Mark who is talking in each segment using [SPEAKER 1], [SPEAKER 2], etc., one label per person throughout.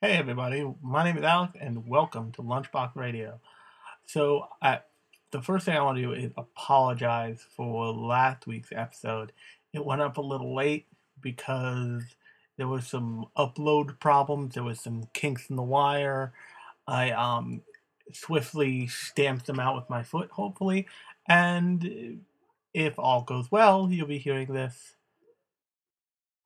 [SPEAKER 1] Hey everybody, my name is Alex and welcome to Lunchbox Radio. So, I, the first thing I want to do is apologize for last week's episode. It went up a little late because there was some upload problems, there was some kinks in the wire. I um swiftly stamped them out with my foot, hopefully, and if all goes well, you'll be hearing this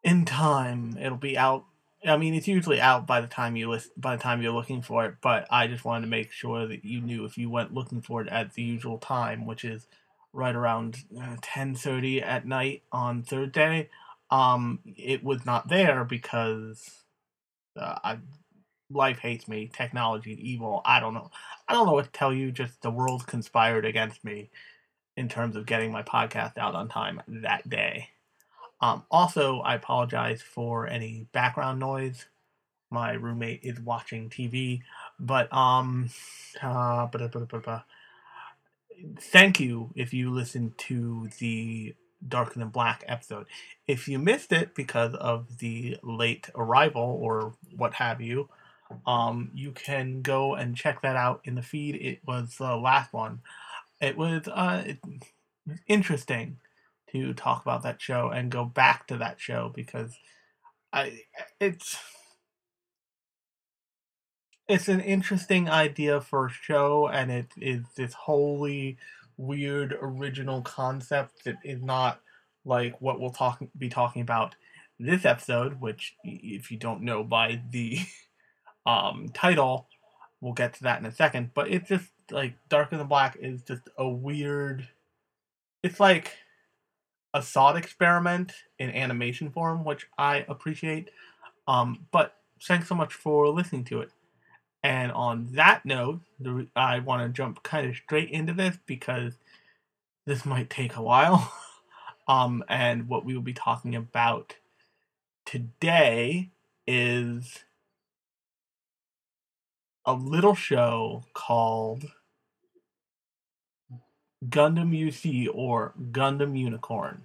[SPEAKER 1] in time. It'll be out I mean, it's usually out by the time you list by the time you're looking for it, but I just wanted to make sure that you knew if you went looking for it at the usual time, which is right around uh, ten thirty at night on Thursday, um, it was not there because uh, I, life hates me, technology is evil. I don't know. I don't know what to tell you. Just the world conspired against me in terms of getting my podcast out on time that day. Um, also, I apologize for any background noise. My roommate is watching TV, but um, uh, thank you if you listened to the Darker Than Black episode. If you missed it because of the late arrival or what have you, um, you can go and check that out in the feed. It was the last one. It was uh, interesting to talk about that show and go back to that show because I it's it's an interesting idea for a show and it is this wholly weird original concept that is not like what we'll talk be talking about this episode which if you don't know by the um title we'll get to that in a second but it's just like dark darker than black is just a weird it's like a thought experiment in animation form, which I appreciate. Um, but thanks so much for listening to it. And on that note, I want to jump kind of straight into this because this might take a while. um, and what we will be talking about today is a little show called Gundam UC or Gundam Unicorn.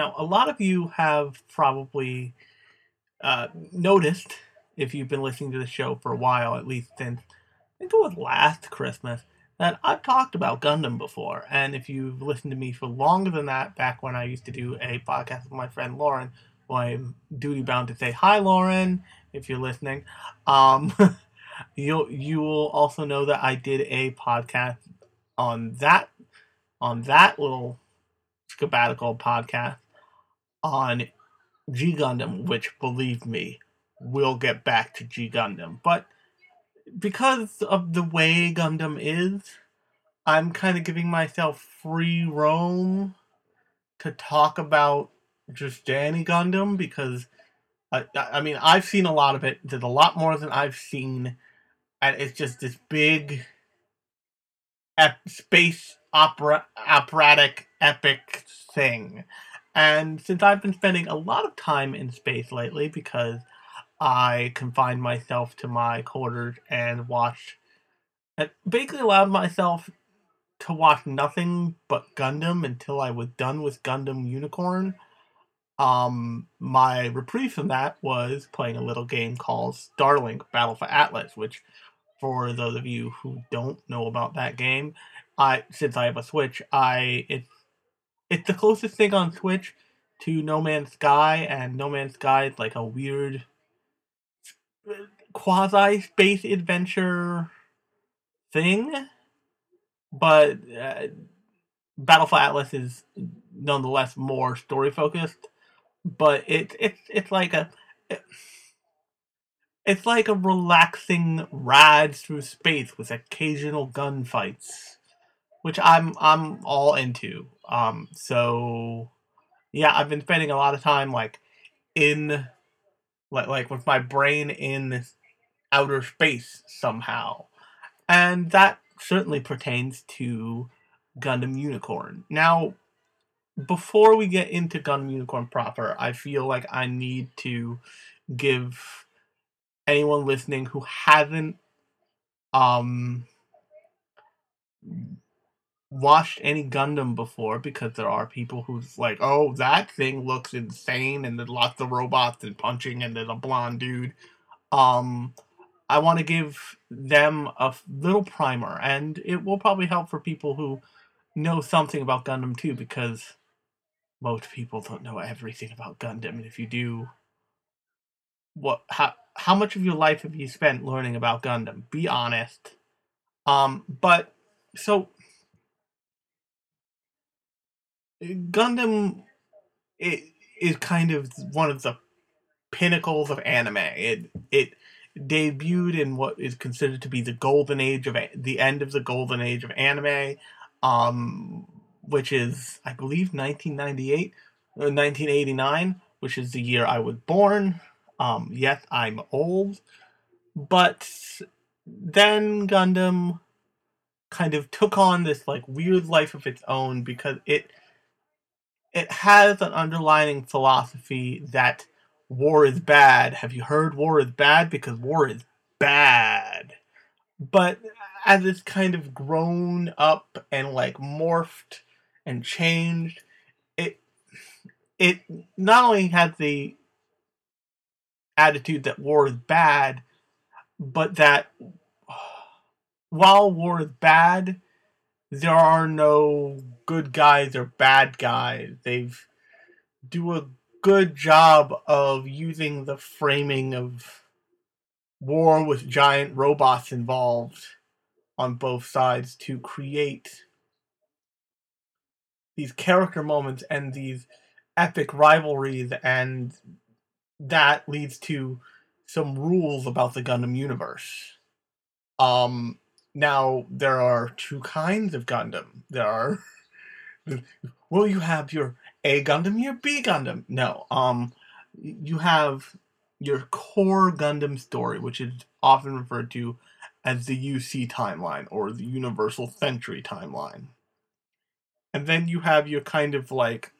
[SPEAKER 1] Now, a lot of you have probably uh, noticed, if you've been listening to the show for a while, at least since I think it was last Christmas, that I've talked about Gundam before. And if you've listened to me for longer than that, back when I used to do a podcast with my friend Lauren, who I'm duty bound to say hi, Lauren, if you're listening. Um, you'll you will also know that I did a podcast on that on that little Scabatical podcast on G Gundam, which believe me, we'll get back to G Gundam. But because of the way Gundam is, I'm kind of giving myself free roam to talk about just Danny Gundam because I, I mean I've seen a lot of it. There's a lot more than I've seen, and it's just this big space opera operatic epic thing And since I've been spending a lot of time in space lately because I confined myself to my quarters and watched, and basically allowed myself to watch nothing but Gundam until I was done with Gundam Unicorn. Um, my reprieve from that was playing a little game called Starlink Battle for Atlas, which, for those of you who don't know about that game, I since I have a Switch, I it's it's the closest thing on Switch to No Man's Sky, and No Man's Sky is like a weird quasi space adventure thing. But uh, Battle for Atlas is nonetheless more story focused. But it's it's it's like a it, it's like a relaxing ride through space with occasional gunfights, which I'm I'm all into. Um, so yeah, I've been spending a lot of time like in like like with my brain in outer space somehow. And that certainly pertains to Gundam Unicorn. Now, before we get into Gundam Unicorn proper, I feel like I need to give anyone listening who hasn't um watched any Gundam before because there are people who's like, oh, that thing looks insane and there's lots of robots and punching and there's a blonde dude. Um, I want to give them a little primer, and it will probably help for people who know something about Gundam too, because most people don't know everything about Gundam, and if you do, what how how much of your life have you spent learning about Gundam? Be honest. Um, but so Gundam it is kind of one of the pinnacles of anime. It it debuted in what is considered to be the golden age of the end of the golden age of anime, um, which is I believe 1998 or 1989, which is the year I was born. Um, yes, I'm old, but then Gundam kind of took on this like weird life of its own because it it has an underlying philosophy that war is bad. Have you heard war is bad? Because war is bad. But as it's kind of grown up and like morphed and changed, it it not only has the attitude that war is bad, but that while war is bad, there are no good guys or bad guys. They've do a good job of using the framing of war with giant robots involved on both sides to create these character moments and these epic rivalries and that leads to some rules about the Gundam universe. Um now there are two kinds of Gundam. There are will you have your A Gundam, your B Gundam? No. Um you have your core Gundam story, which is often referred to as the UC timeline or the Universal Century timeline. And then you have your kind of like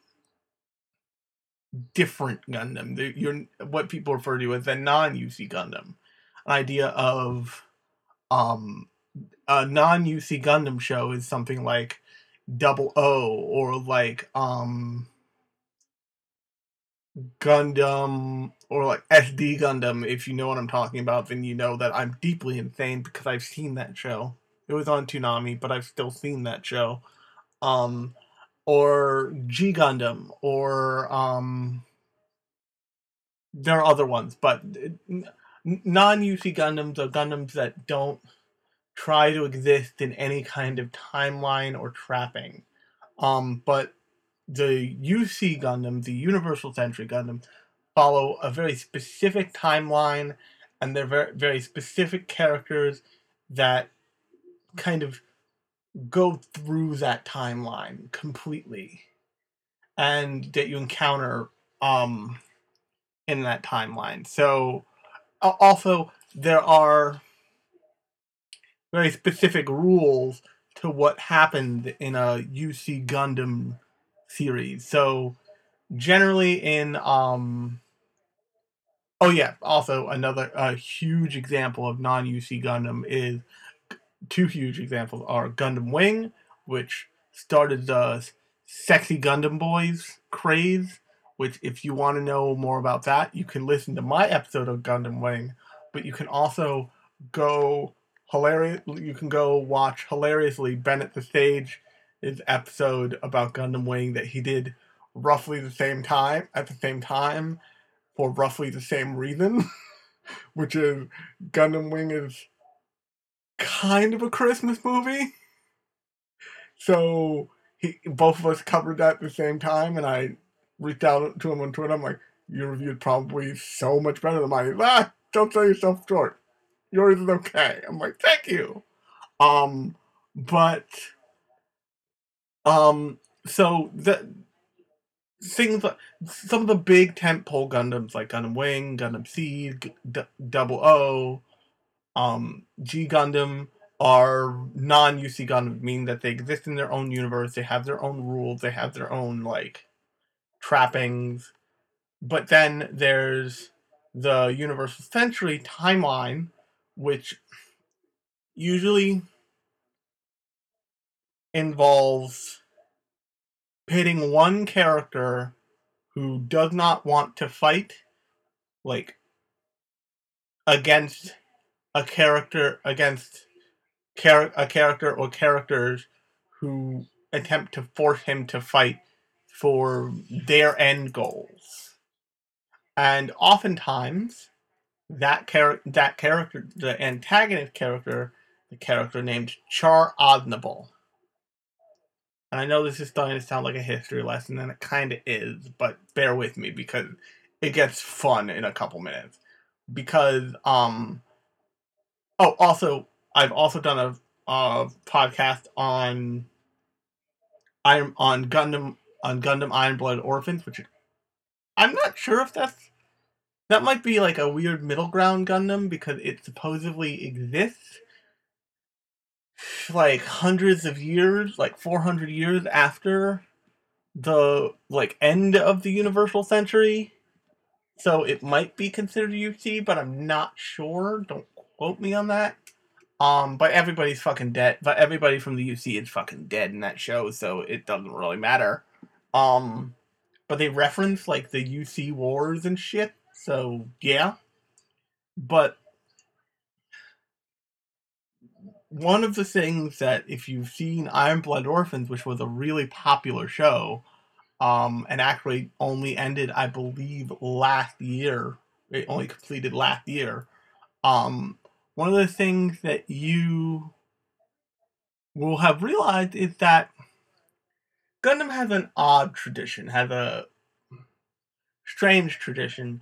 [SPEAKER 1] different Gundam, your what people refer to as the non-UC Gundam, an idea of um a non-UC Gundam show is something like Double O or like um Gundam or like SD Gundam, if you know what I'm talking about, then you know that I'm deeply insane because I've seen that show. It was on Toonami, but I've still seen that show. Um, or G Gundam, or um, there are other ones, but non UC Gundams are Gundams that don't try to exist in any kind of timeline or trapping. Um, but the UC Gundam, the Universal Century Gundam, follow a very specific timeline and they're very, very specific characters that kind of go through that timeline completely and that you encounter um in that timeline. So also there are very specific rules to what happened in a UC Gundam series. So generally in um oh yeah also another a huge example of non-uc gundam is two huge examples are gundam wing which started the sexy gundam boys craze which if you want to know more about that you can listen to my episode of gundam wing but you can also go hilarious you can go watch hilariously Bennett the Sage his episode about gundam wing that he did roughly the same time at the same time for roughly the same reason, which is Gundam Wing is kind of a Christmas movie. So he both of us covered that at the same time, and I reached out to him on Twitter. I'm like, "Your reviewed probably so much better than mine." Ah, don't sell yourself short. Yours is okay. I'm like, "Thank you." Um, but um, so the things like some of the big tentpole Gundams like Gundam Wing, Gundam Seed, Double O, um, G Gundam are non-UC Gundam, meaning that they exist in their own universe. They have their own rules. They have their own like trappings. But then there's the Universal Century timeline, which usually involves pitting one character who does not want to fight, like, against a character, against char- a character or characters who attempt to force him to fight for their end goals. And oftentimes, that character, that character, the antagonist character, the character named Char Aznable, and I know this is starting to sound like a history lesson, and it kind of is, but bear with me because it gets fun in a couple minutes. Because, um, oh, also, I've also done a, a podcast on I'm on Gundam on Gundam Iron Blood Orphans, which I'm not sure if that's that might be like a weird middle ground Gundam because it supposedly exists like hundreds of years, like 400 years after the like end of the universal century. So it might be considered UC, but I'm not sure. Don't quote me on that. Um, but everybody's fucking dead. But everybody from the UC is fucking dead in that show, so it doesn't really matter. Um, but they reference like the UC wars and shit, so yeah. But one of the things that if you've seen Iron Blood Orphans, which was a really popular show, um, and actually only ended, I believe, last year. It only completed last year. Um, one of the things that you will have realized is that Gundam has an odd tradition, has a strange tradition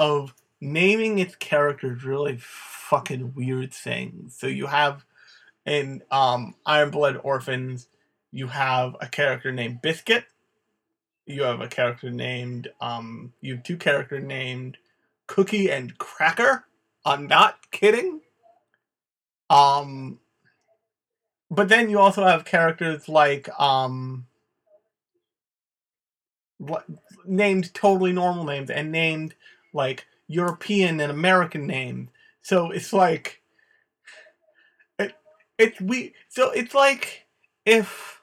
[SPEAKER 1] of naming its characters really fucking weird things. So you have in um, Iron Blood Orphans, you have a character named Biscuit. You have a character named um, you have two characters named Cookie and Cracker. I'm not kidding. Um, but then you also have characters like um, what named totally normal names and named like European and American names. So it's like it, it's we so it's like if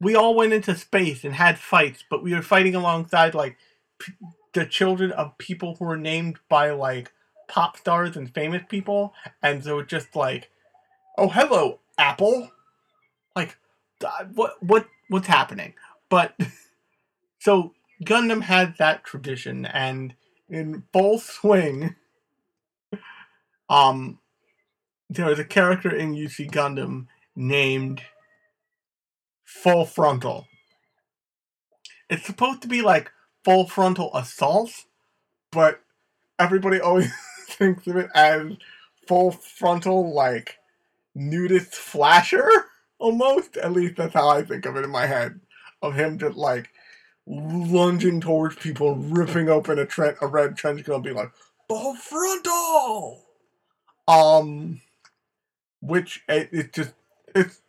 [SPEAKER 1] we all went into space and had fights, but we were fighting alongside like p- the children of people who were named by like pop stars and famous people, and so just like, oh hello Apple, like uh, what what what's happening? But so Gundam had that tradition, and in full swing, um, there was a character in UC Gundam named Full Frontal. It's supposed to be like full frontal assault, but everybody always thinks of it as full frontal like nudist flasher almost. At least that's how I think of it in my head. Of him just like lunging towards people, ripping open a, tre- a red trench coat, and being like, "Full frontal." Um, which it, it just it's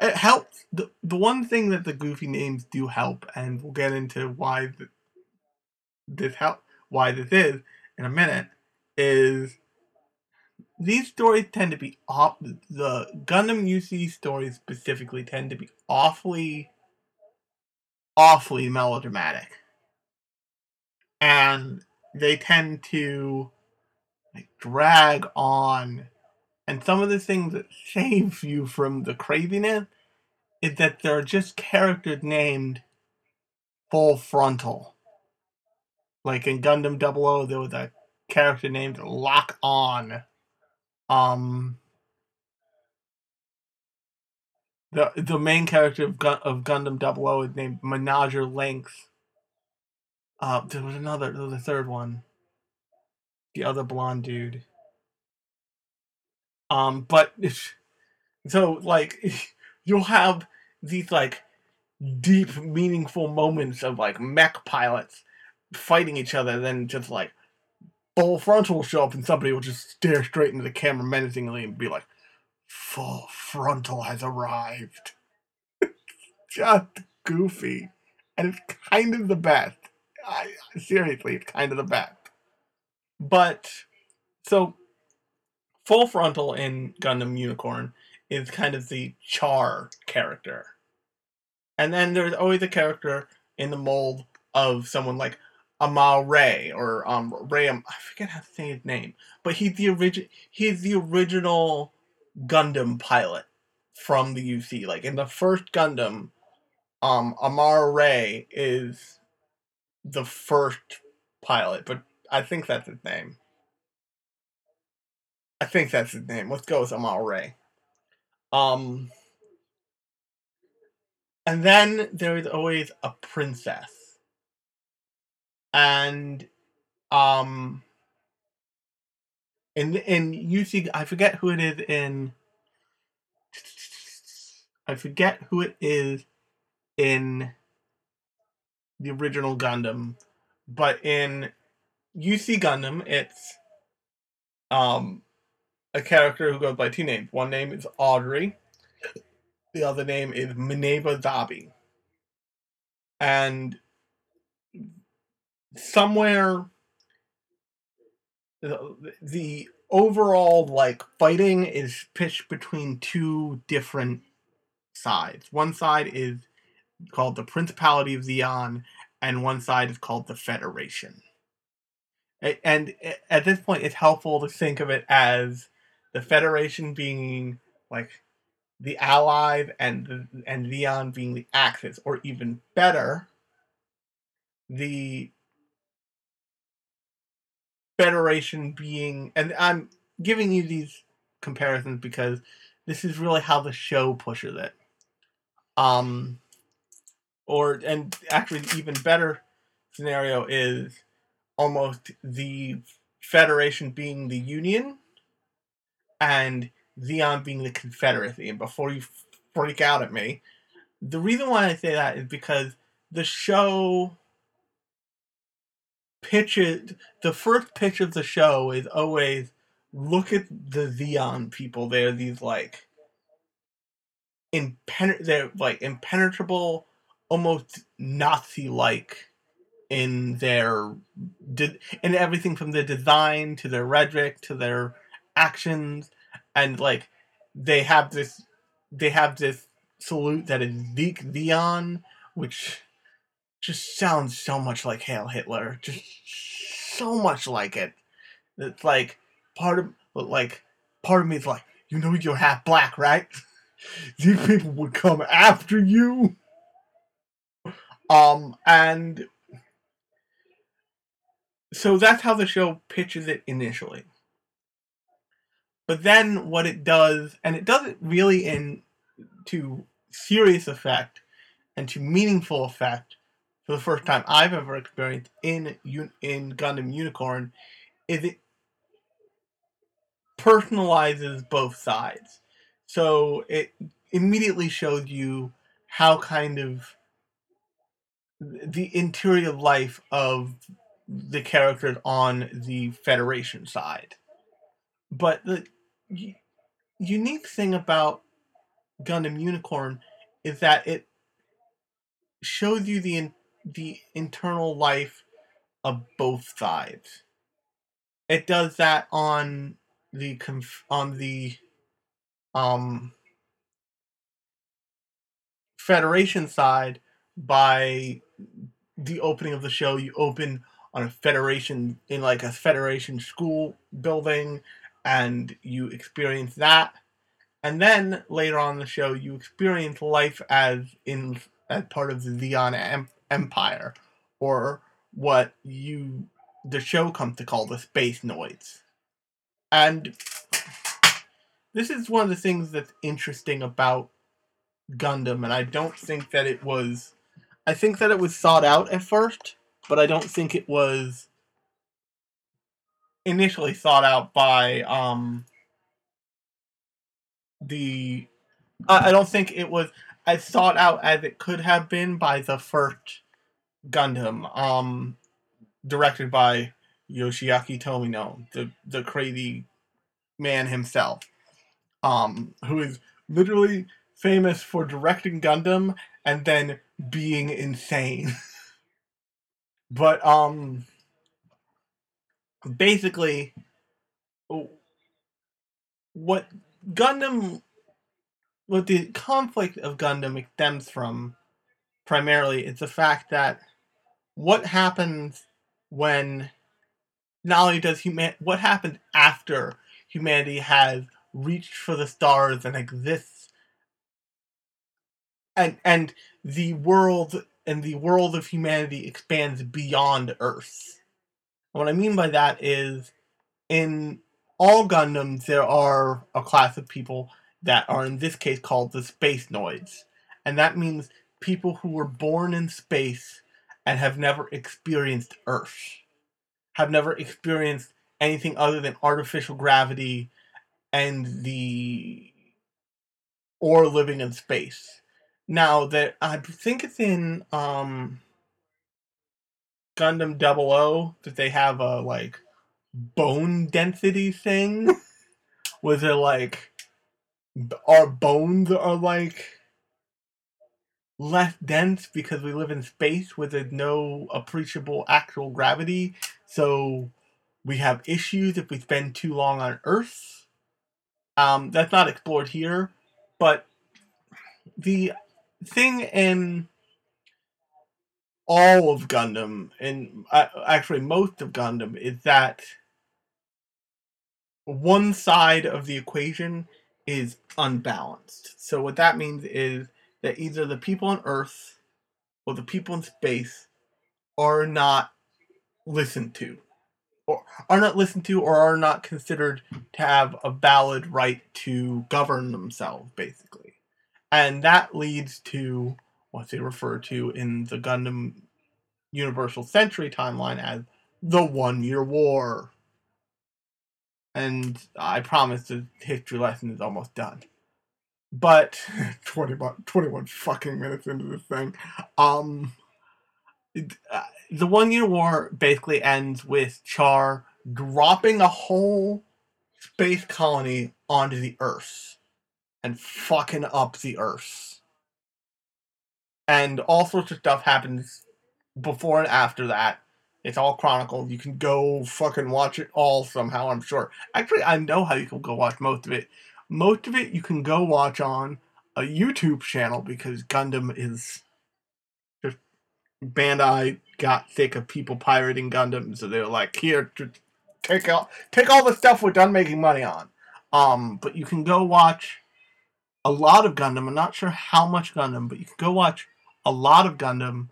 [SPEAKER 1] it helps. The, the one thing that the goofy names do help, and we'll get into why the, this help, why this is in a minute, is these stories tend to be off. The Gundam UC stories specifically tend to be awfully, awfully melodramatic, and they tend to like drag on and some of the things that save you from the craziness is that there are just characters named full frontal. Like in Gundam 00, there was a character named Lock On. Um, the the main character of, Gun, of Gundam 00 is named Menager Length. Uh, there was another, there was a third one. The other blonde dude. Um, but so like you'll have these like deep, meaningful moments of like mech pilots fighting each other, then just like full frontal will show up and somebody will just stare straight into the camera menacingly and be like, "Full frontal has arrived." just goofy, and it's kind of the best. I, seriously, it's kind of the best. But so Full Frontal in Gundam Unicorn is kind of the Char character. And then there's always a character in the mold of someone like Amal Ray or um Ray I forget how to say his name, but he's the origin he's the original Gundam pilot from the UC. Like in the first Gundam, um Amar Ray is the first pilot, but I think that's his name. I think that's his name. Let's go with Amal Ray. Um, and then there is always a princess, and um, in in UC, I forget who it is in. I forget who it is in the original Gundam, but in UC Gundam, it's um a character who goes by two names. One name is Audrey. The other name is Mineva Zabi. And somewhere the, the overall like fighting is pitched between two different sides. One side is called the Principality of Zeon, and one side is called the Federation. And at this point, it's helpful to think of it as the Federation being like the Allies and the, and Zeon being the Axis, or even better, the Federation being, and I'm giving you these comparisons because this is really how the show pushes it. Um, or and actually, even better scenario is almost the Federation being the Union and Zeon being the Confederacy. And before you freak out at me, the reason why I say that is because the show pitches the first pitch of the show is always look at the Zeon people. They're these like impen they're like impenetrable, almost Nazi like in their did in everything from their design to their rhetoric to their actions and like they have this they have this salute that is Sieg Zeon, which just sounds so much like Hail Hitler. Just so much like it. It's like part of like part of me is like, you know you're half black, right? These people would come after you. Um and so that's how the show pitches it initially. But then what it does, and it does it really in to serious effect and to meaningful effect for the first time I've ever experienced in in Gundam Unicorn, is it personalizes both sides. So it immediately shows you how kind of the interior life of the characters on the Federation side. But the unique thing about Gundam Unicorn is that it shows you the the internal life of both sides. It does that on the conf- on the um Federation side by the opening of the show. You open on a Federation in like a Federation school building, and you experience that. And then later on the show, you experience life as in as part of the Zeon em- Empire, or what you the show comes to call the space noids. And this is one of the things that's interesting about Gundam, and I don't think that it was. I think that it was thought out at first, but I don't think it was initially thought out by um the. I, I don't think it was as thought out as it could have been by the first Gundam, um, directed by Yoshiaki Tomino, the the crazy man himself, um, who is literally famous for directing Gundam and then being insane. but um basically what Gundam what the conflict of Gundam stems from primarily is the fact that what happens when not only does human what happens after humanity has reached for the stars and exists and and the world and the world of humanity expands beyond Earth. what I mean by that is in all Gundams there are a class of people that are in this case called the space noids. And that means people who were born in space and have never experienced Earth. Have never experienced anything other than artificial gravity and the or living in space. Now that I think it's in um Gundam Double O that they have a like bone density thing. Was it like our bones are like less dense because we live in space with no appreciable actual gravity. So we have issues if we spend too long on Earth. Um, that's not explored here, but the thing in all of Gundam, and uh, actually most of Gundam, is that one side of the equation is unbalanced. So what that means is that either the people on Earth or the people in space are not listened to, or are not listened to, or are not considered to have a valid right to govern themselves, basically. And that leads to what they refer to in the Gundam Universal Century timeline as the One Year War. And I promise the history lesson is almost done. But 21, 21 fucking minutes into this thing. Um, it, uh, the One Year War basically ends with Char dropping a whole space colony onto the Earth and fucking up the Earth. And all sorts of stuff happens before and after that. It's all chronicled. You can go fucking watch it all somehow, I'm sure. Actually, I know how you can go watch most of it. Most of it you can go watch on a YouTube channel because Gundam is just Bandai got sick of people pirating Gundam, so they were like, here, take all take all the stuff we're done making money on. Um, but you can go watch a lot of Gundam. I'm not sure how much Gundam, but you can go watch a lot of Gundam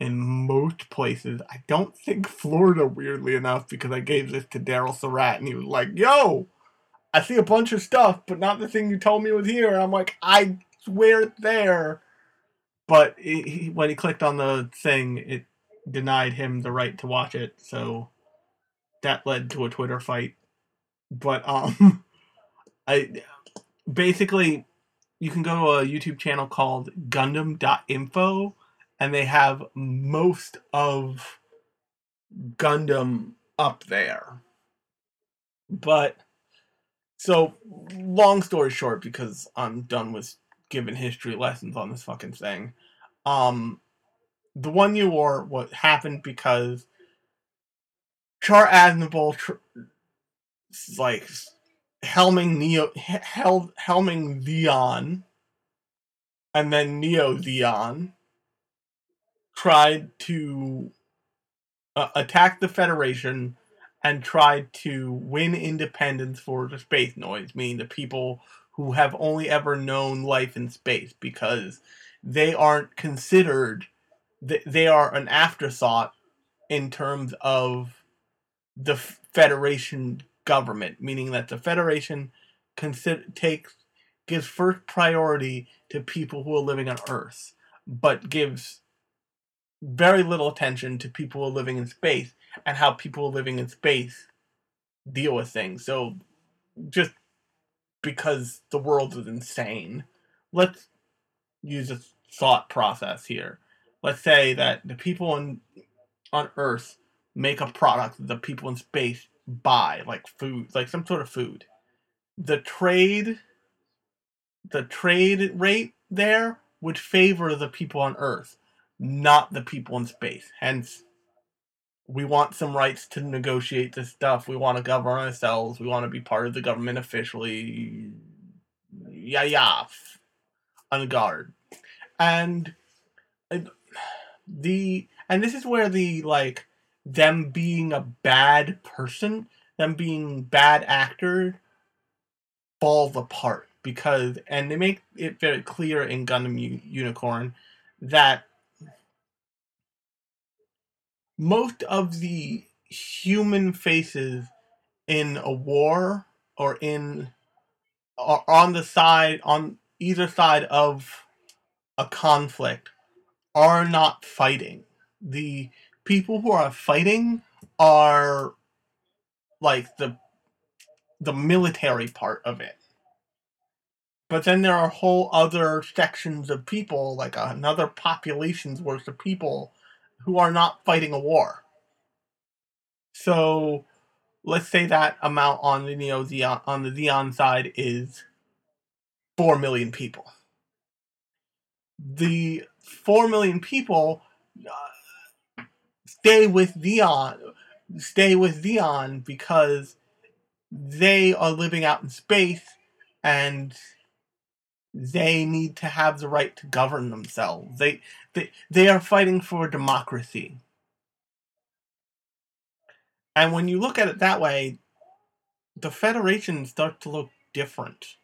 [SPEAKER 1] in most places. I don't think Florida, weirdly enough, because I gave this to Daryl Surat and he was like, yo, I see a bunch of stuff, but not the thing you told me was here. And I'm like, I swear it's there. But he, when he clicked on the thing, it denied him the right to watch it. So that led to a Twitter fight. But um, I basically you can go to a YouTube channel called Gundam.info, and they have most of Gundam up there. But so long story short, because I'm done with giving history lessons on this fucking thing. Um, the one year war what happened because Char Aznable tr- like helming Neo hel- helming Zeon and then Neo Zeon tried to uh, attack the Federation and tried to win independence for the space noids, meaning the people who have only ever known life in space because they aren't considered they are an afterthought in terms of the federation government meaning that the federation consider takes gives first priority to people who are living on earth but gives very little attention to people who are living in space and how people living in space deal with things so just because the world is insane let's use a thought process here. Let's say that the people on on Earth make a product that the people in space buy, like food, like some sort of food. The trade the trade rate there would favor the people on Earth, not the people in space. Hence, we want some rights to negotiate this stuff. We want to govern ourselves. We want to be part of the government officially. Yeah, yeah. On guard and the and this is where the like them being a bad person, them being bad actor falls apart because and they make it very clear in Gundam U- Unicorn that most of the human faces in a war or in or on the side on either side of a conflict are not fighting. The people who are fighting are like the the military part of it. But then there are whole other sections of people, like another population's worth of people, who are not fighting a war. So let's say that amount on the Neo Zeon on the Zeon side is four million people the four million people uh, stay with Zeon, stay with Zeon because they are living out in space and they need to have the right to govern themselves. They they they are fighting for democracy. And when you look at it that way, the Federation starts to look different.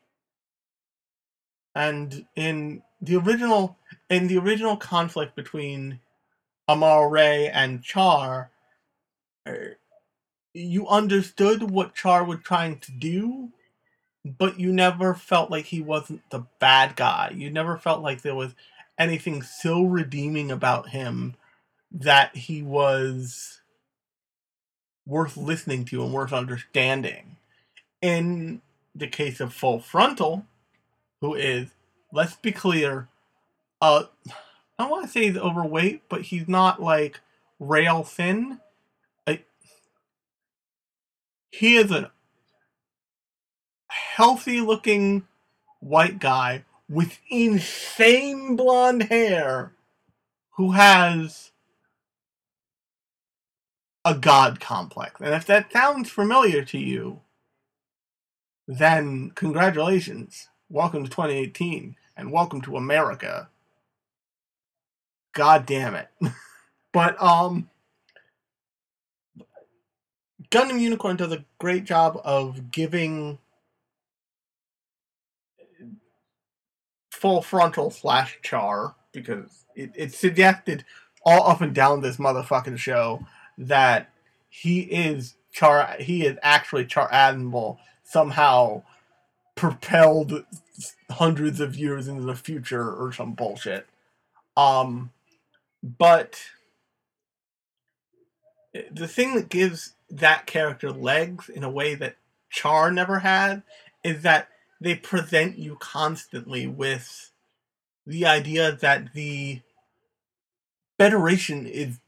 [SPEAKER 1] And in the original in the original conflict between Amara Ray and Char, er, you understood what Char was trying to do, but you never felt like he wasn't the bad guy. You never felt like there was anything so redeeming about him that he was worth listening to and worth understanding. In the case of Full Frontal, who is let's be clear. Uh, I don't want to say he's overweight, but he's not like rail thin. he is a healthy looking white guy with insane blonde hair who has a god complex. And if that sounds familiar to you, then congratulations. Welcome to 2018 and welcome to America. God damn it. but um Gundam Unicorn does a great job of giving full frontal slash char because it, it's suggested all up and down this motherfucking show that he is char he is actually char Aznable somehow propelled hundreds of years into the future or some bullshit. Um, but the thing that gives that character legs in a way that Char never had is that they present you constantly with the idea that the Federation is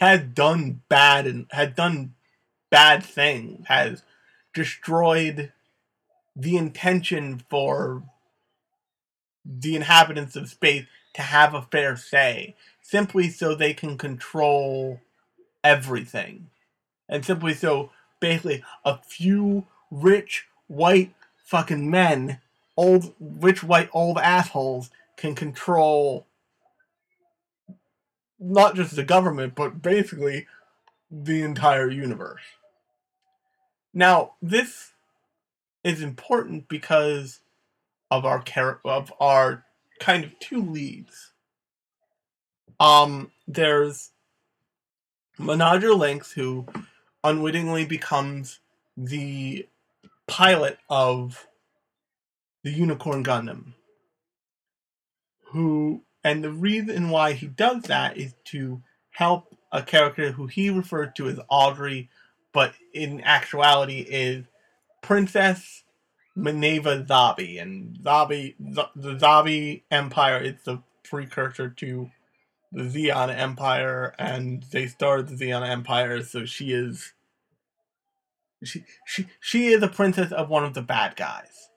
[SPEAKER 1] had done bad and had done bad things, has destroyed the intention for the inhabitants of space to have a fair say, simply so they can control everything. And simply so basically a few rich white fucking men, old rich white old assholes can control not just the government, but basically the entire universe. Now, this is important because of our char- of our kind of two leads. Um, there's Banagher Links, who unwittingly becomes the pilot of the Unicorn Gundam. Who and the reason why he does that is to help a character who he referred to as Audrey, but in actuality is Princess Mineva Zabi. And Zabi, the, the Zabi Empire is the precursor to the Zeon Empire, and they started the Zeon Empire, so she is she she she is a princess of one of the bad guys.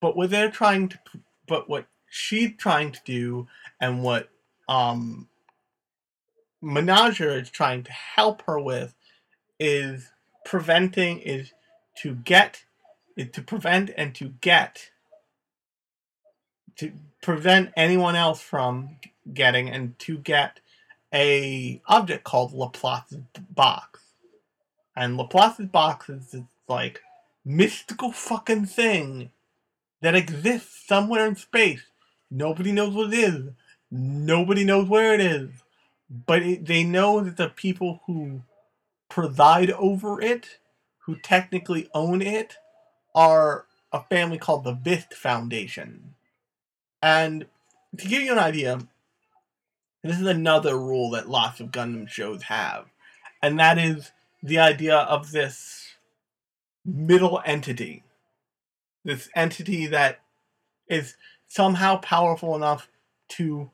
[SPEAKER 1] But what they're trying to, but what she's trying to do, and what um Banagher is trying to help her with, is preventing is to get is to prevent and to get to prevent anyone else from getting and to get a object called Laplace's box. And Laplace's box is this like mystical fucking thing that exists somewhere in space. Nobody knows what it is. Nobody knows where it is. But it, they know that the people who preside over it, who technically own it, are a family called the Vist Foundation. And to give you an idea, this is another rule that lots of Gundam shows have, and that is the idea of this middle entity. This entity that is somehow powerful enough to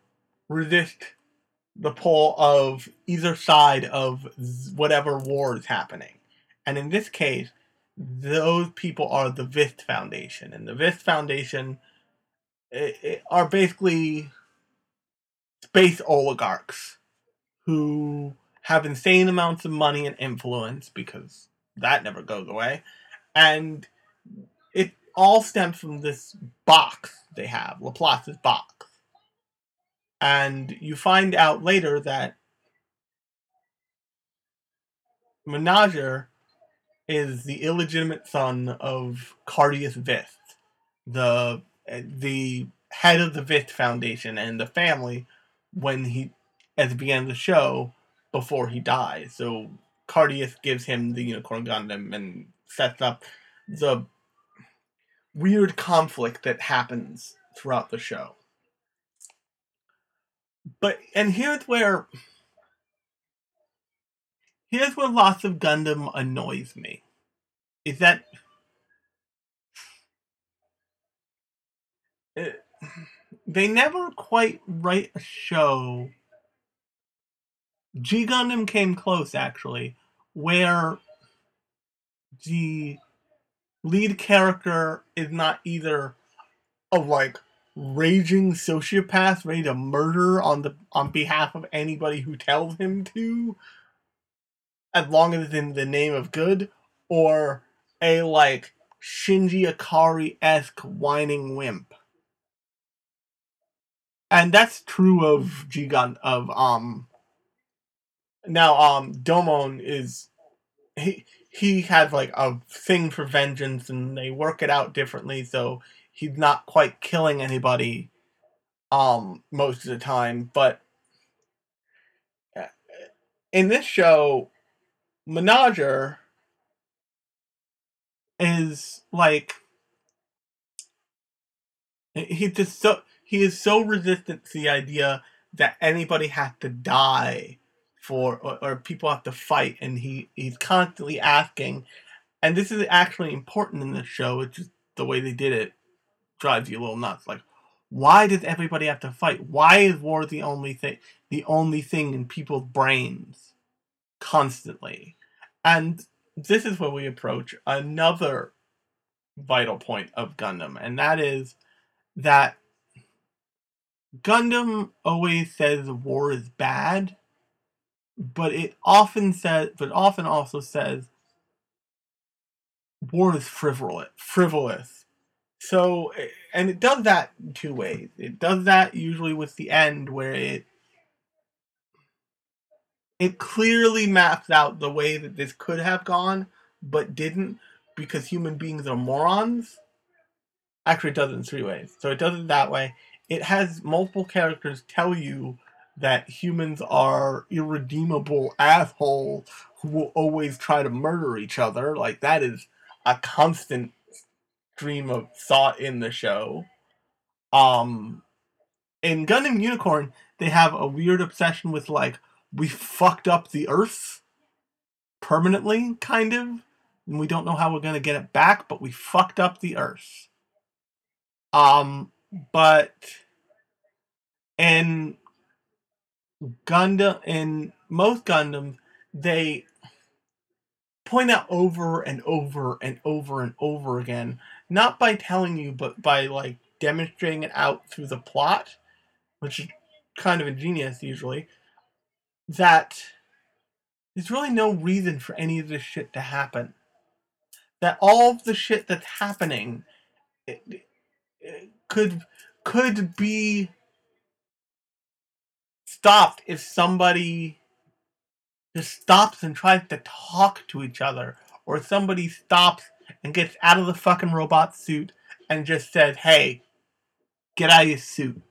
[SPEAKER 1] resist the pull of either side of whatever war is happening. And in this case, those people are the Vist Foundation. And the Vist Foundation are basically space oligarchs who have insane amounts of money and influence because that never goes away. And it all stems from this box they have, Laplace's box. And you find out later that Banagher is the illegitimate son of Cardeas Vist, the eh, the head of the Vist Foundation and the family when he at the beginning of the show before he dies. So Cardeas gives him the Unicorn Gundam and sets up the weird conflict that happens throughout the show. But and here's where here's where lots of Gundam annoys me. Is that they never quite write a show. G Gundam came close actually, where the lead character is not either a like raging sociopath ready to murder on the on behalf of anybody who tells him to, as long as it's in the name of good, or a like Shinji Ikari esque whining wimp and that's true of Gigan of um. Now um Domon is he he has like a thing for vengeance and they work it out differently so he's not quite killing anybody um most of the time but uh, in this show Banagher is like he just so he is so resistant to the idea that anybody has to die for or, or, people have to fight and he he's constantly asking and this is actually important in the show it's just the way they did it drives you a little nuts like why does everybody have to fight? Why is war the only thing the only thing in people's brains constantly? And this is where we approach another vital point of gundam and that is that Gundam always says war is bad, but it often says, but often also says war is frivolous. Frivolous. So, eh, and it does that two ways. It does that usually with the end, where it it clearly maps out the way that this could have gone, but didn't because human beings are morons. Actually, it does it in three ways. So it does it that way. It has multiple characters tell you that humans are irredeemable assholes who will always try to murder each other. Like, that is a constant stream of thought in the show. Um, in Gundam Unicorn, they have a weird obsession with, like, we fucked up the Earth permanently, kind of. And we don't know how we're going to get it back, but we fucked up the Earth. Um, but in Gundam, in most Gundam, they point out over and over and over and over again, not by telling you, but by like demonstrating it out through the plot, which is kind of ingenious usually, that there's really no reason for any of this shit to happen. That all of the shit that's happening it, it could could be stopped if somebody just stops and tries to talk to each other, or somebody stops and gets out of the fucking robot suit and just says, "Hey, get out of your suit.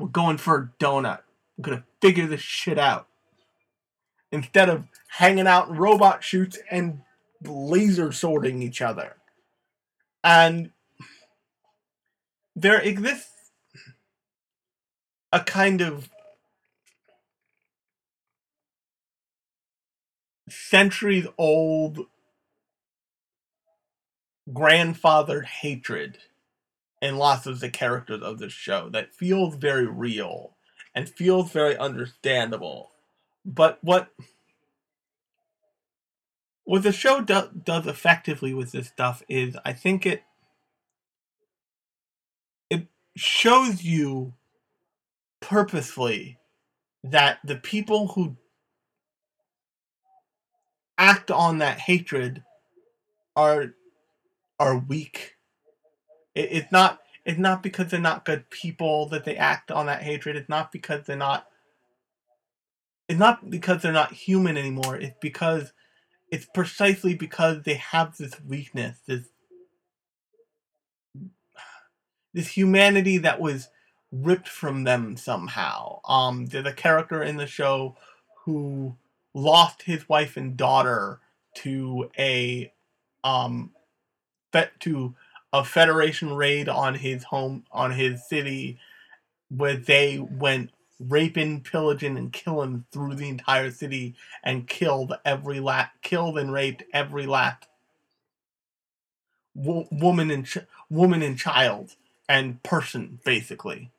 [SPEAKER 1] We're going for a donut. We're gonna figure this shit out." instead of hanging out in robot shoots and laser sorting each other. And there exists a kind of centuries old grandfathered hatred in lots of the characters of this show that feels very real and feels very understandable. But what what the show do, does effectively with this stuff is I think it it shows you purposefully that the people who act on that hatred are are weak. It, it's not it's not because they're not good people that they act on that hatred. It's not because they're not it's not because they're not human anymore. It's because it's precisely because they have this weakness, this this humanity that was ripped from them somehow. Um, there's a character in the show who lost his wife and daughter to a um to a federation raid on his home on his city where they went raping, pillaging, and killing through the entire city and killed every last, killed and raped every last wo- woman and ch- woman and child and person basically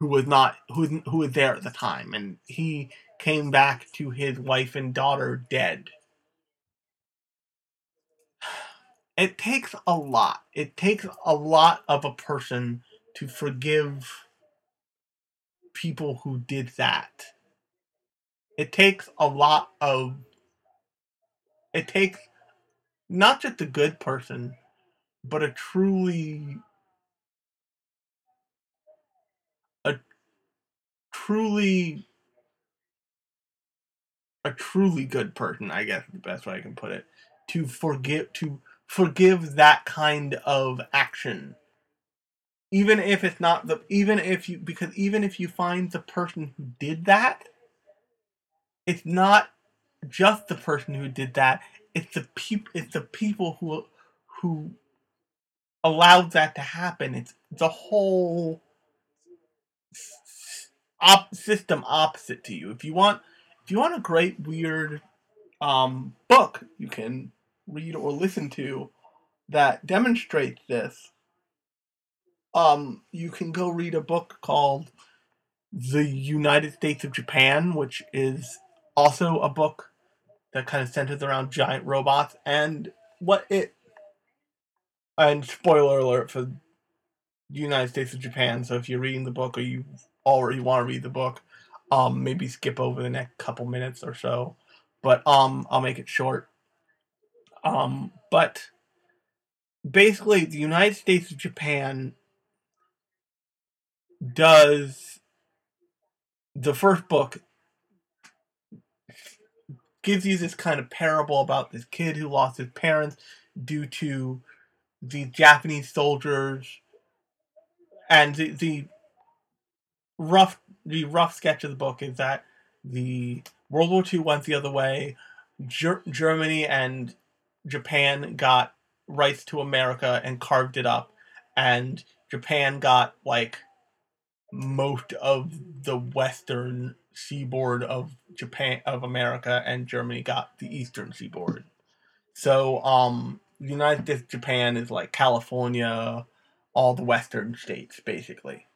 [SPEAKER 1] who was not who who was there at the time, and he came back to his wife and daughter dead. It takes a lot. It takes a lot of a person to forgive people who did that. It takes a lot of. It takes not just a good person, but a truly. A truly. A truly good person, I guess is the best way I can put it, to forgive to forgive that kind of action. Even if it's not the even if you because even if you find the person who did that it's not just the person who did that it's the people it's the people who who allowed that to happen. It's the whole op- system opposite to you. If you want if you want a great weird um, book you can read or listen to that demonstrates this um, you can go read a book called The United States of Japan, which is also a book that kind of centers around giant robots and what it. And spoiler alert for the United States of Japan. So if you're reading the book or you've already want to read the book, um, maybe skip over the next couple minutes or so. But um, I'll make it short. Um, but basically, the United States of Japan does the first book gives you this kind of parable about this kid who lost his parents due to the Japanese soldiers and the, the rough the rough sketch of the book is that the World War II went the other way. Ger- Germany and Japan got rights to America and carved it up, and Japan got like most of the western seaboard of Japan of America, and Germany got the eastern seaboard. So, um, United States Japan is like California, all the western states basically.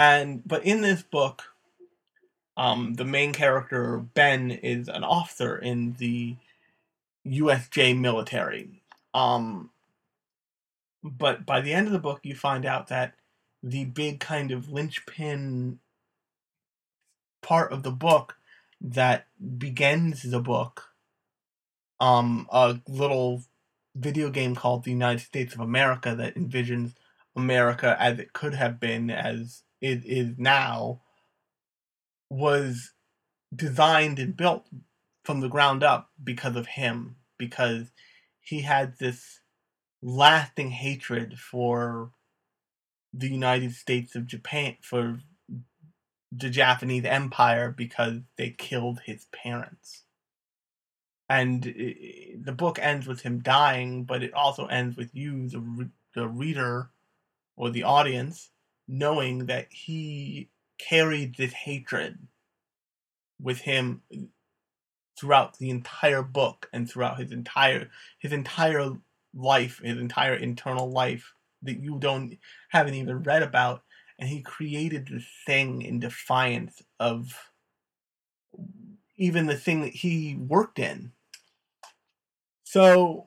[SPEAKER 1] And but in this book, um, the main character Ben is an officer in the USJ military. Um, but by the end of the book, you find out that the big kind of linchpin part of the book that begins the book, um, a little video game called The United States of America that envisions America as it could have been, as it is now, was designed and built from the ground up because of him, because he had this lasting hatred for the United States of Japan, for the Japanese Empire, because they killed his parents. And it, the book ends with him dying, but it also ends with you, the, the reader or the audience, knowing that he carried this hatred with him throughout the entire book and throughout his entire his entire life, his entire internal life that you don't haven't even read about, and he created this thing in defiance of even the thing that he worked in. So,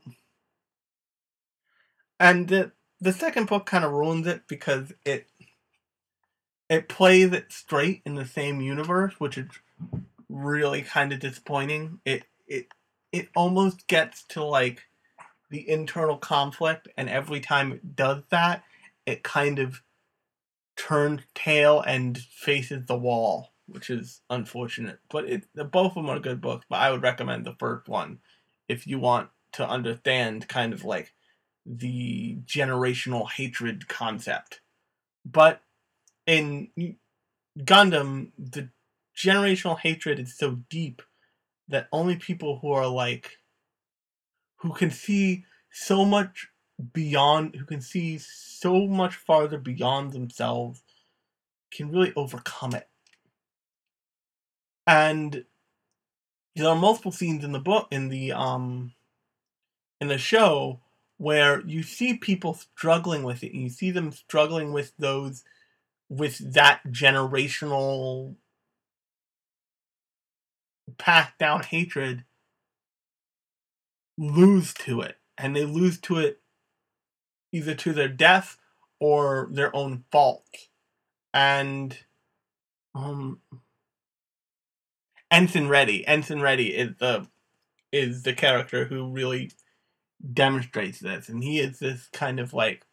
[SPEAKER 1] and the the second book kind of ruins it because it it plays it straight in the same universe, which is really kind of disappointing. It it it almost gets to like the internal conflict, and every time it does that, it kind of turns tail and faces the wall, which is unfortunate. But it both of them are good books, but I would recommend the first one if you want to understand kind of like the generational hatred concept. But in Gundam, the generational hatred is so deep that only people who are like who can see so much beyond who can see so much farther beyond themselves can really overcome it. And there are multiple scenes in the book in the um in the show where you see people struggling with it and you see them struggling with those with that generational passed down hatred lose to it and they lose to it either to their death or their own fault. And um ensign Riddhe ensign Riddhe is the is the character who really demonstrates this and he is this kind of like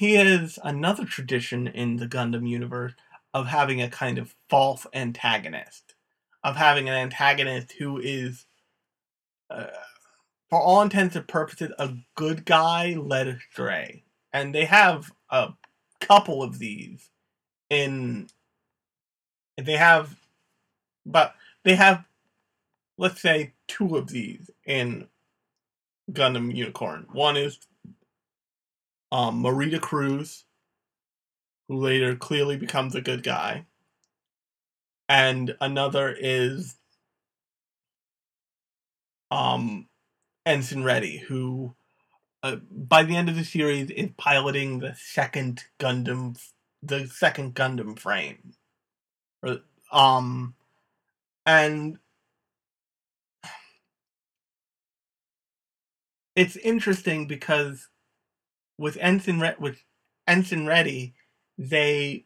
[SPEAKER 1] he is another tradition in the Gundam universe of having a kind of false antagonist, of having an antagonist who is, uh, for all intents and purposes, a good guy led astray. And they have a couple of these in. They have, but they have, let's say, two of these in Gundam Unicorn. One is um, Marida Cruz, who later clearly becomes a good guy, and another is um, Ensign Riddhe, who uh, by the end of the series is piloting the second Gundam, the second Gundam frame, um, and it's interesting because with Ensign Re- with Ensign Riddhe, they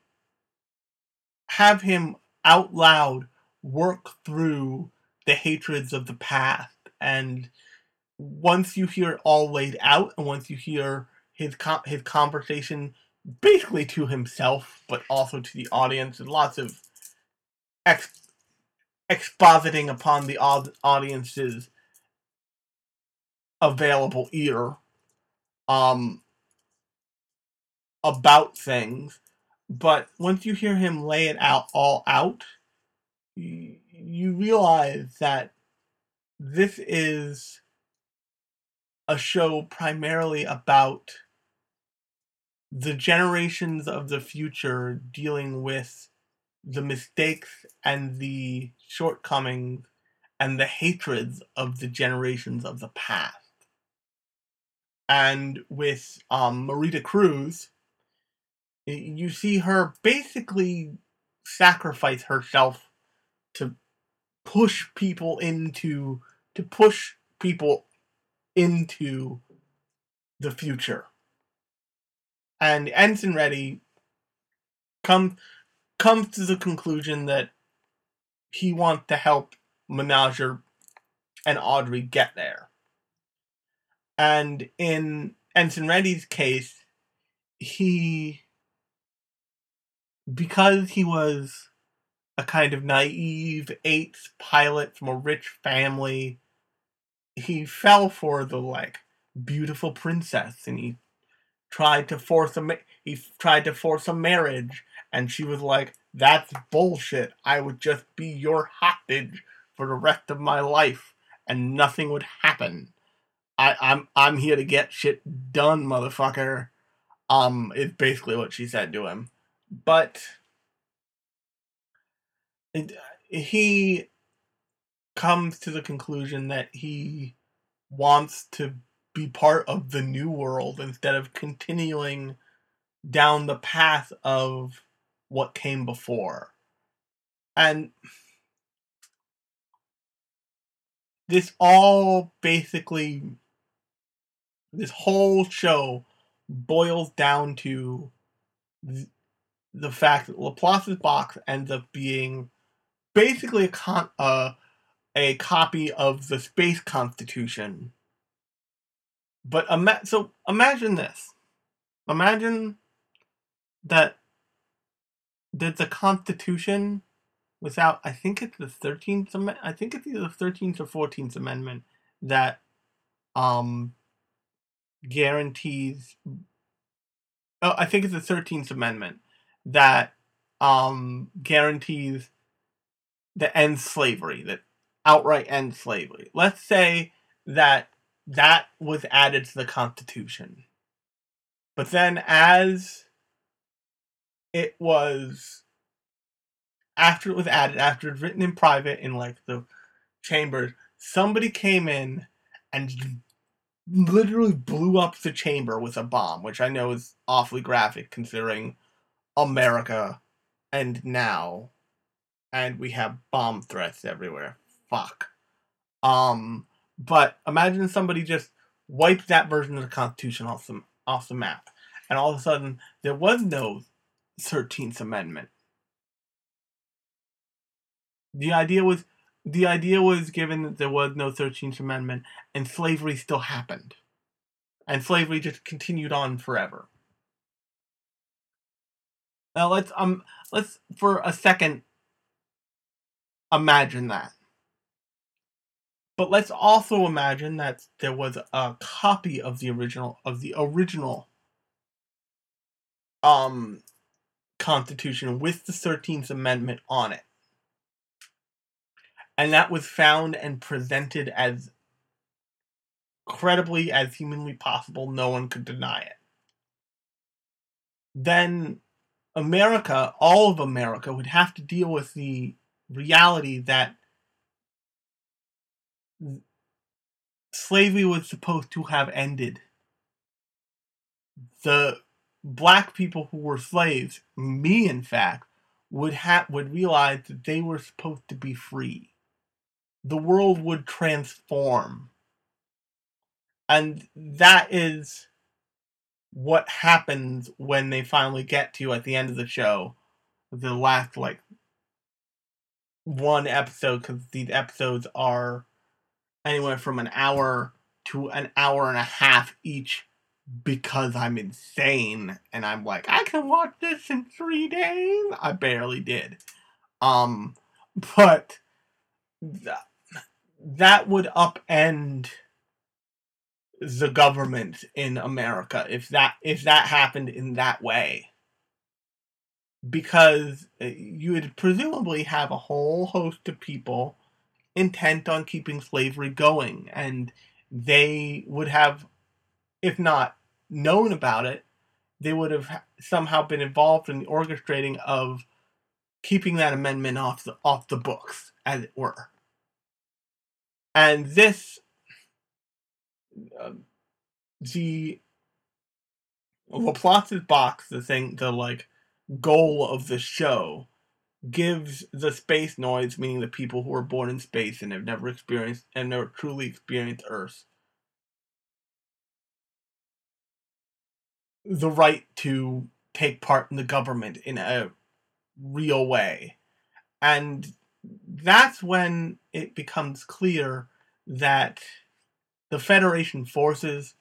[SPEAKER 1] have him out loud work through the hatreds of the past. And once you hear it all laid out and once you hear his his conversation basically to himself but also to the audience and lots of ex- expositing upon the audience's available ear um about things but once you hear him lay it out all out you, realize that this is a show primarily about the generations of the future dealing with the mistakes and the shortcomings and the hatreds of the generations of the past. And with um, Marida Cruz, you see her basically sacrifice herself to push people into to push people into the future. And Ensign Riddhe comes comes to the conclusion that he wants to help Banagher and Audrey get there. And in Ensign Riddhe's case, he because he was a kind of naive eighth pilot from a rich family he fell for the like beautiful princess and he tried to force a ma- he tried to force a marriage and she was like that's bullshit. I would just be your hostage for the rest of my life and nothing would happen. I i'm i'm here to get shit done motherfucker um is basically what she said to him but he comes to the conclusion that he wants to be part of the new world instead of continuing down the path of what came before. And this all basically, this whole show boils down to the fact that Laplace's box ends up being basically a con- uh, a copy of the space constitution. But ima- so imagine this. Imagine that there's a constitution without I think it's the 13th amendment I think it's either the 13th or 14th amendment that um guarantees oh I think it's the 13th amendment that um guarantees that ends slavery that outright end slavery. Let's say that that was added to the Constitution. But then, as it was, after it was added, after it was written in private in like the chambers, somebody came in and literally blew up the chamber with a bomb, which I know is awfully graphic considering America and now, and we have bomb threats everywhere fuck. Um, but imagine somebody just wiped that version of the Constitution off the off the map, and all of a sudden there was no Thirteenth Amendment. The idea was the idea was given that there was no Thirteenth Amendment, and slavery still happened, and slavery just continued on forever. Now let's um let's for a second imagine that. But let's also imagine that there was a copy of the original of the original um constitution with the 13th amendment on it. And that was found and presented as credibly as humanly possible, no one could deny it. Then America, all of America, would have to deal with the reality that slavery was supposed to have ended. The black people who were slaves, me in fact, would have would realize that they were supposed to be free. The world would transform. And that is what happens when they finally get to at the end of the show, the last like one episode, because these episodes are anywhere from an hour to an hour and a half each because I'm insane and I'm like, I can watch this in three days. I barely did. Um, but th- that would upend the government in America if that if that happened in that way. Because uh, you would presumably have a whole host of people intent on keeping slavery going and they would have if not known about it, they would have somehow been involved in the orchestrating of keeping that amendment off the off the books, as it were. And this, uh, the Laplace's box, the thing, the like goal of the show, gives the space noids, meaning the people who are born in space and have never experienced and never truly experienced Earth, the right to take part in the government in a real way. And that's when it becomes clear that the Federation forces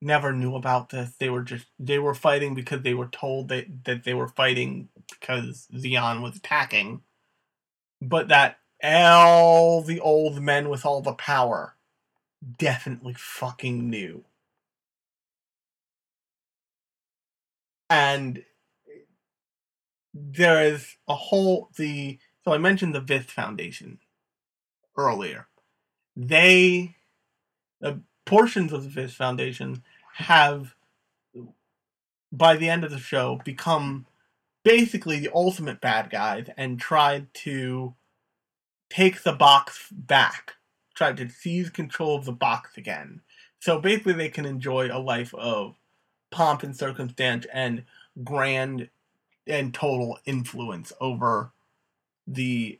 [SPEAKER 1] never knew about this. They were just they were fighting because they were told that, that they were fighting because Zeon was attacking. But that all the old men with all the power definitely fucking knew. and there is a whole the so I mentioned the Vist Foundation earlier. They the portions of the Vist Foundation have by the end of the show become basically the ultimate bad guys and tried to take the box back, tried to seize control of the box again. So basically they can enjoy a life of pomp and circumstance and grand and total influence over the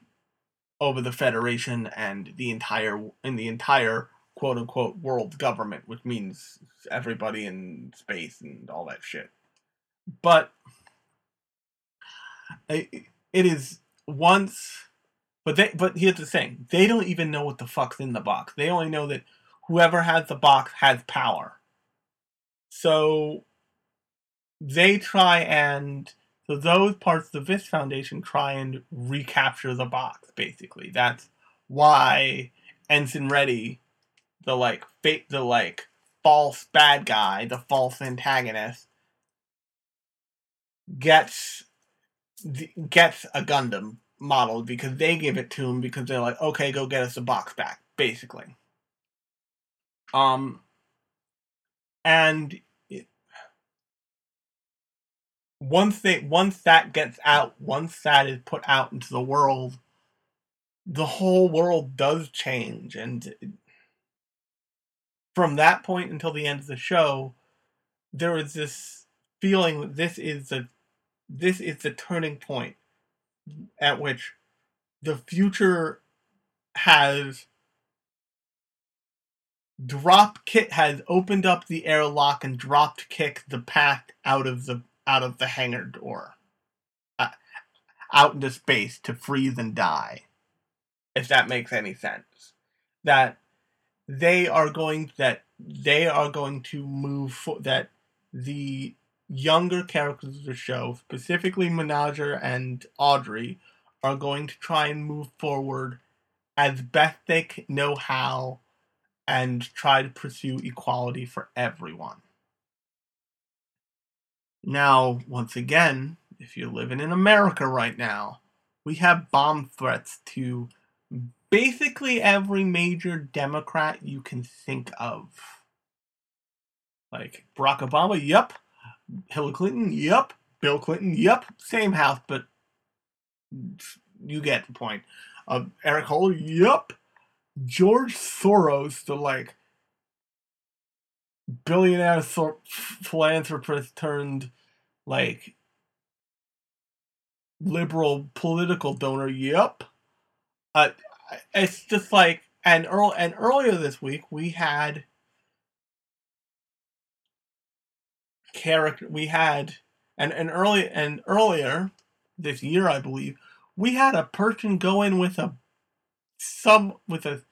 [SPEAKER 1] over the federation and the entire in the entire quote unquote world government which means everybody in space and all that shit. But it, is once but they but here's the thing. They don't even know what the fuck's in the box. They only know that whoever has the box has power. So they try and so those parts of the Vist Foundation try and recapture the box. Basically, that's why Ensign Riddhe, the like fake, the like false bad guy, the false antagonist, gets gets a Gundam model because they give it to him because they're like, okay, go get us the box back, basically. Um, and once they once that gets out, once that is put out into the world, the whole world does change, and from that point until the end of the show, there is this feeling that this is the this is the turning point at which the future has drop kick has opened up the airlock and dropped kick the path out of the out of the hangar door, uh, out into space to freeze and die. If that makes any sense, that they are going that they are going to move for that the younger characters of the show, specifically Banagher and Audrey, are going to try and move forward as best they know how and try to pursue equality for everyone. Now, once again, if you're living in America right now, we have bomb threats to basically every major Democrat you can think of. Like Barack Obama, yep. Hillary Clinton, yep. Bill Clinton, yep. Same house, but you get the point. Uh, Eric Holder, yep. George Soros, the like billionaire philanthropist turned like liberal political donor. Yep. Uh, it's just like and earl and earlier this week we had character we had and and early and earlier this year I believe we had a person go in with a some with a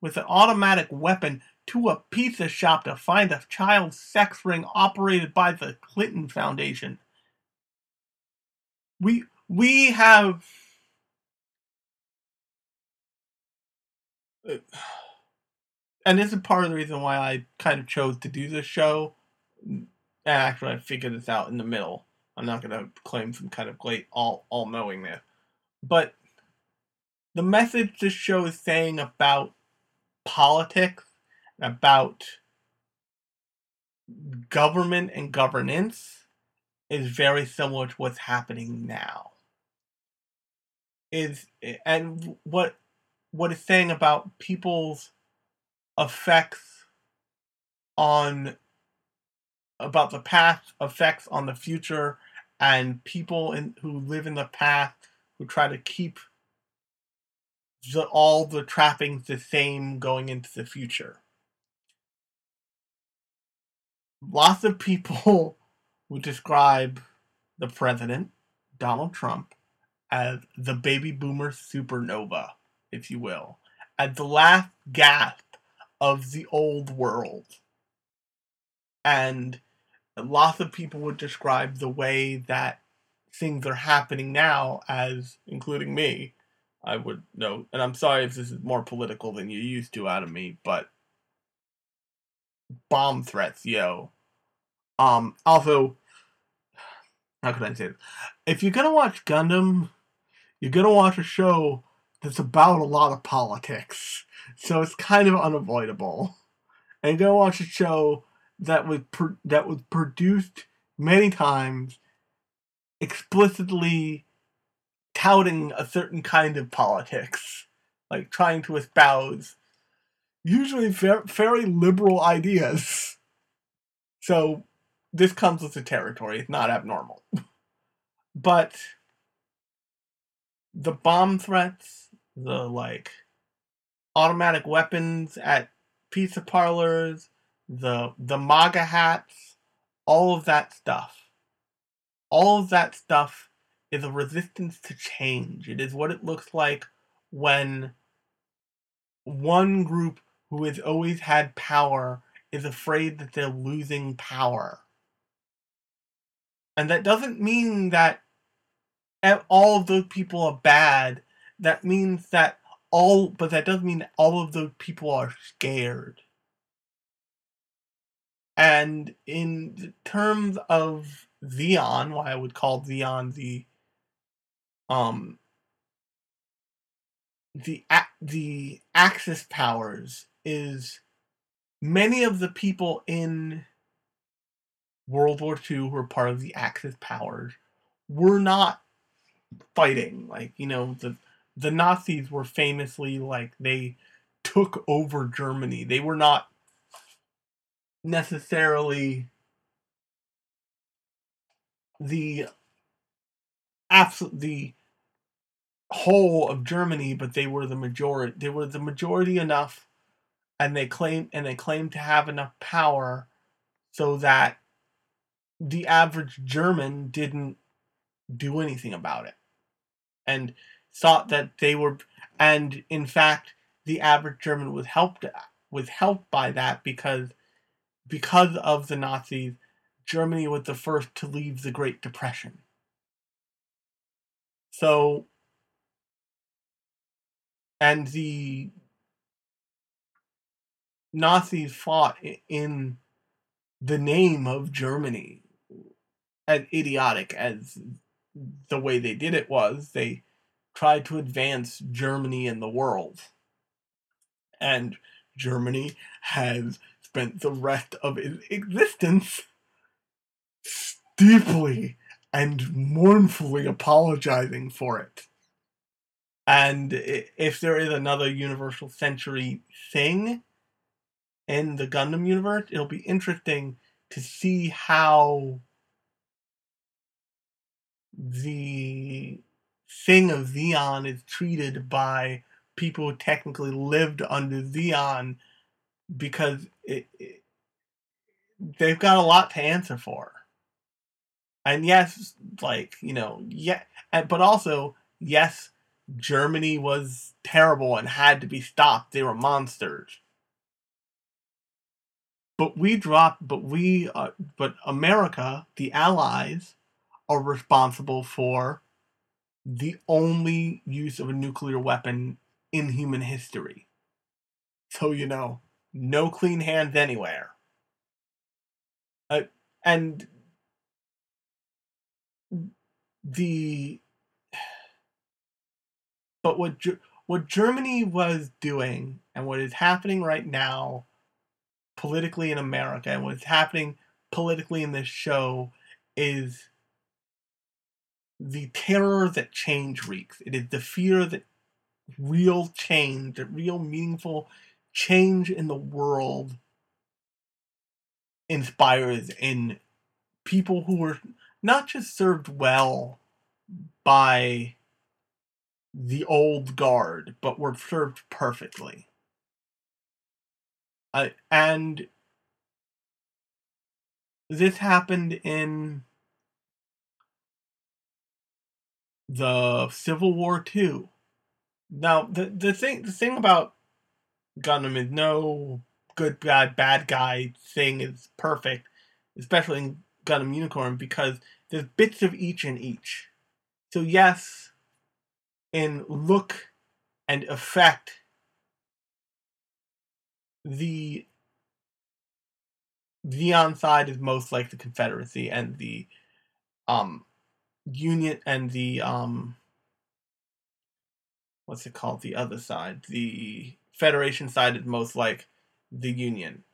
[SPEAKER 1] with an automatic weapon to a pizza shop to find a child sex ring operated by the Clinton Foundation. We we have Uh, and this is part of the reason why I kind of chose to do this show. And actually, I figured this out in the middle. I'm not going to claim some kind of great all all knowingness, but the message this show is saying about politics, about government and governance, is very similar to what's happening now. Is and what what it's saying about people's effects on about the past effects on the future and people in, who live in the past who try to keep the, all the trappings the same going into the future. Lots of people would describe the president, Donald Trump, as the baby boomer supernova, if you will, at the last gasp of the old world. And lots of people would describe the way that things are happening now as, including me, I would note. And I'm sorry if this is more political than you used to out of me, but bomb threats, yo. Um, also, how could I say this? If you're gonna watch Gundam, you're gonna watch a show that's about a lot of politics. So it's kind of unavoidable. And you're watch a show that was that was produced many times explicitly touting a certain kind of politics, like trying to espouse usually very, very liberal ideas. So this comes with the territory. It's not abnormal. but the bomb threats, the like automatic weapons at pizza parlors, the the MAGA hats, all of that stuff. All of that stuff is a resistance to change. It is what it looks like when one group who has always had power is afraid that they're losing power. And that doesn't mean that all of those people are bad. That means that all, but that doesn't mean all of those people are scared. And in terms of Zeon, why I would call Zeon the um the the Axis powers is many of the people in World War II who were part of the Axis powers were not fighting. Like, you know, the the Nazis were famously like they took over Germany. They were not necessarily the absolute the whole of Germany, but they were the majority. They were the majority enough, and they claimed and they claimed to have enough power so that the average German didn't do anything about it, and thought that they were. And in fact, the average German was helped was helped by that because because of the Nazis, Germany was the first to leave the Great Depression. So and the Nazis fought in the name of Germany. As idiotic as the way they did it was, they tried to advance Germany in the world. And Germany has spent the rest of its existence deeply and mournfully apologizing for it. And if there is another Universal Century thing in the Gundam universe, it'll be interesting to see how the thing of Zeon is treated by people who technically lived under Zeon because it, it, they've got a lot to answer for. and yes, like you know, yeah, but also yes, Germany was terrible and had to be stopped. They were monsters. But we dropped. But we. Uh, but America, the Allies, are responsible for the only use of a nuclear weapon in human history. So you know, no clean hands anywhere. Uh, and the but what what Germany was doing and what is happening right now politically in America and what's happening politically in this show is the terror that change wreaks. It is the fear that real change, that real meaningful change in the world inspires in people who were not just served well by the old guard, but were served perfectly. Uh, and this happened in the Civil War too. Now the the thing the thing about Gundam is no good guy bad guy thing is perfect, especially in Gundam Unicorn because there's bits of each in each. So yes, in look and effect, the Zeon side is most like the Confederacy, and the um Union and the um what's it called? The other side, the Federation side is most like the Union.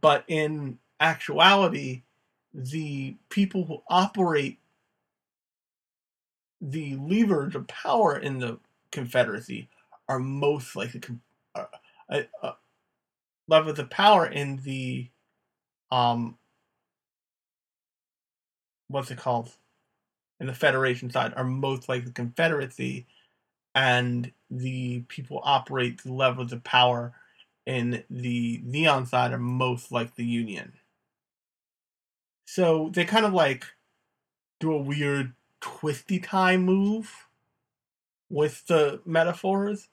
[SPEAKER 1] But in actuality, the people who operate the levers of power in the Confederacy are most like the uh, uh, uh, of power in the um what's it called in the Federation side are most like the Confederacy, and the people operate the levels of power in the Zeon side are most like the Union. So they kind of like do a weird twisty tie move with the metaphors.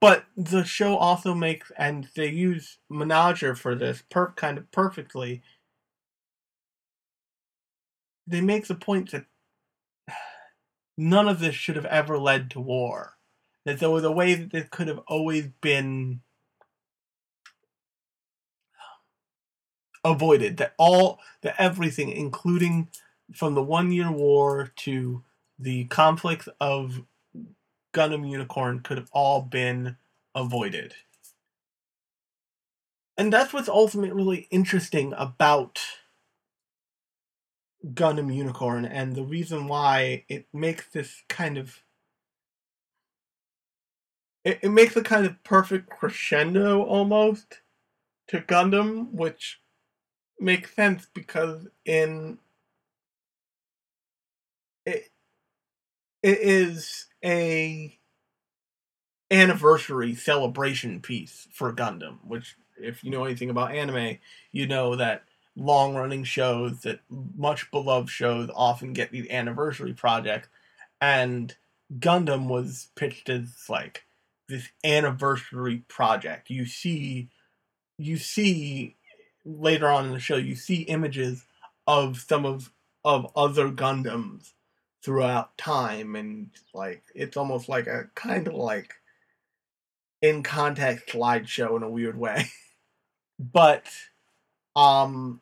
[SPEAKER 1] But the show also makes, and they use Banagher for this per kind of perfectly. They make the point that none of this should have ever led to war. That there was a way that this could have always been avoided. That all, that everything, including from the one year war to the conflicts of Gundam Unicorn could have all been avoided. And that's what's ultimately really interesting about Gundam Unicorn and the reason why it makes this kind of it, it makes a kind of perfect crescendo almost to Gundam, which makes sense because in it, it is a anniversary celebration piece for Gundam, which if you know anything about anime, you know that long running shows that much beloved shows often get these anniversary projects and Gundam was pitched as like this anniversary project. You see you see later on in the show you see images of some of of other Gundams throughout time. And like it's almost like a kind of like in context slideshow in a weird way. But um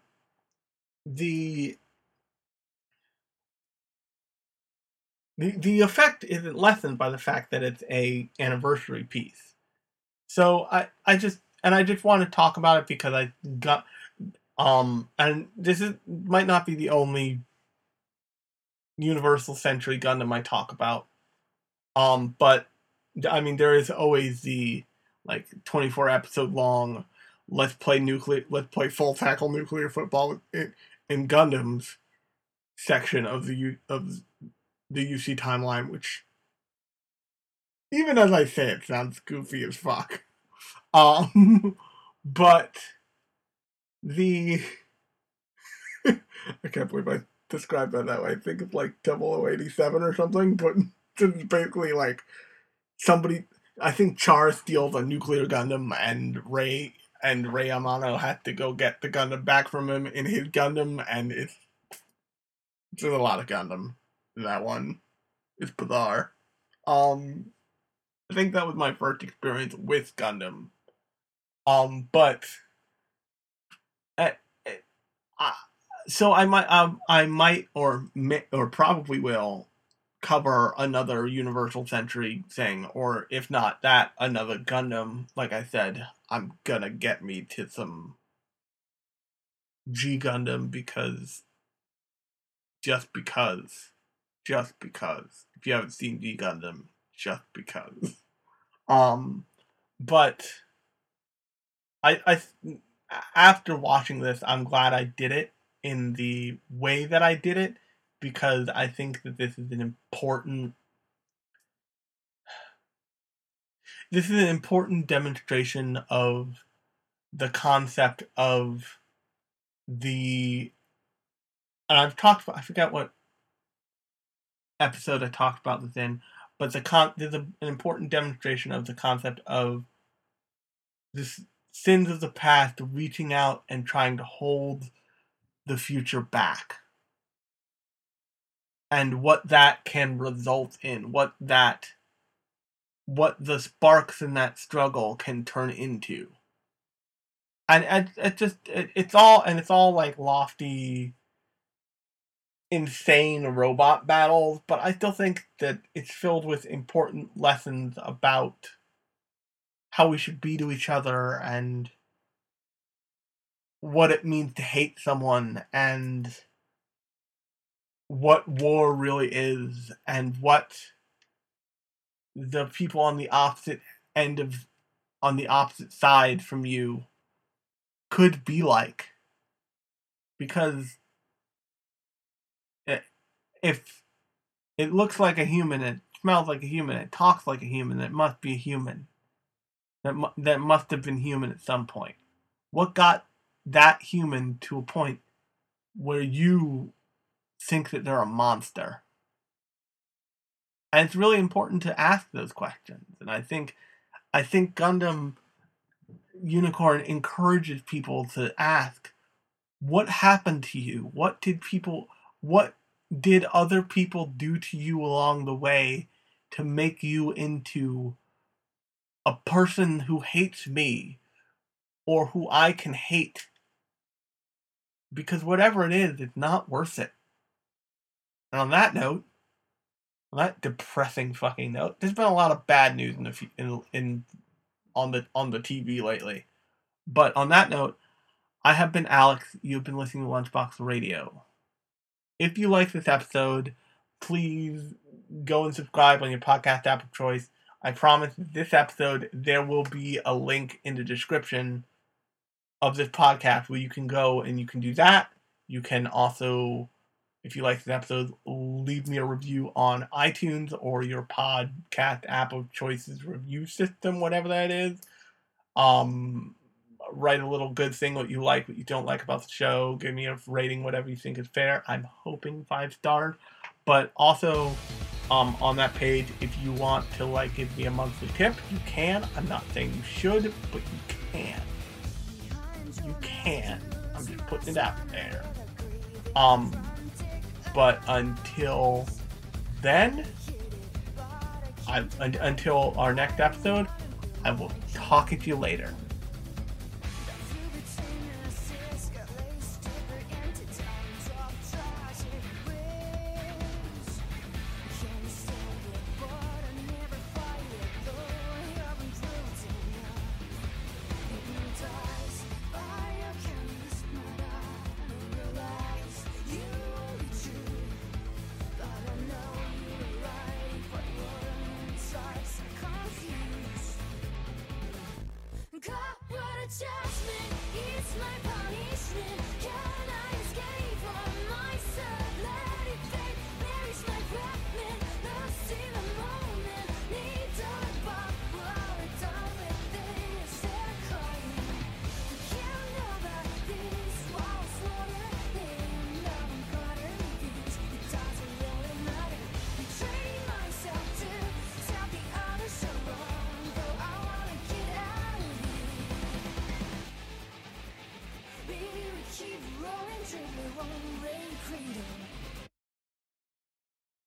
[SPEAKER 1] the the the effect isn't lessened by the fact that it's a anniversary piece so i i just and i just want to talk about it because i got um and this is might not be the only Universal Century Gundam I talk about. Um, but I mean, there is always the like 24 episode long. Let's play nuclear. Let's play full tackle nuclear football in, Gundams section of the U, of the UC timeline, which even as I say it sounds goofy as fuck. Um, but the I can't believe I described that that way. I think it's like 0087 or something, but it's basically like somebody. I think Char steals a nuclear Gundam, and Rei and Rei Amano had to go get the Gundam back from him in his Gundam, and it's there's a lot of Gundam in that one. It's bizarre. Um, I think that was my first experience with Gundam. Um, but uh, uh, so I might um, I might or may, or probably will cover another Universal Century thing, or if not that, another Gundam. Like I said, I'm gonna get me to some G Gundam because just because, just because. If you haven't seen G Gundam, just because. Um, but I I after watching this, I'm glad I did it in the way that I did it because I think that this is an important this is an important demonstration of the concept of the and I've talked about I forget what episode I talked about this in, but the con there's a, an important demonstration of the concept of this sins of the past reaching out and trying to hold the future back and what that can result in what that what the sparks in that struggle can turn into. And it, just it, it's all and it's all like lofty insane robot battles but i still think that it's filled with important lessons about how we should be to each other and what it means to hate someone and what war really is and what the people on the opposite end of on the opposite side from you could be like because if it looks like a human it smells like a human it talks like a human it must be a human that mu- that must have been human at some point. What got that human to a point where you think that they're a monster? And it's really important to ask those questions. And I think I think Gundam Unicorn encourages people to ask what happened to you? What did people what did other people do to you along the way to make you into a person who hates me or who I can hate. Because whatever it is, it's not worth it. And on that note, on that depressing fucking note, there's been a lot of bad news in the in, in on the on the TV lately. But on that note, I have been Alex. You've been listening to Lunchbox Radio. If you like this episode, please go and subscribe on your podcast app of choice. I promise this episode there will be a link in the description of this podcast where you can go and you can do that. You can also, if you like this episode, leave me a review on iTunes or your podcast app of choices review system, whatever that is. Um, write a little good thing, what you like, what you don't like about the show. Give me a rating, whatever you think is fair. I'm hoping five stars, but also um, on that page. If you want to like give me a monthly tip, you can. I'm not saying you should, but you can. You can. I'm just putting it out there. Um, but until then, I, until our next episode, I will talk to you later.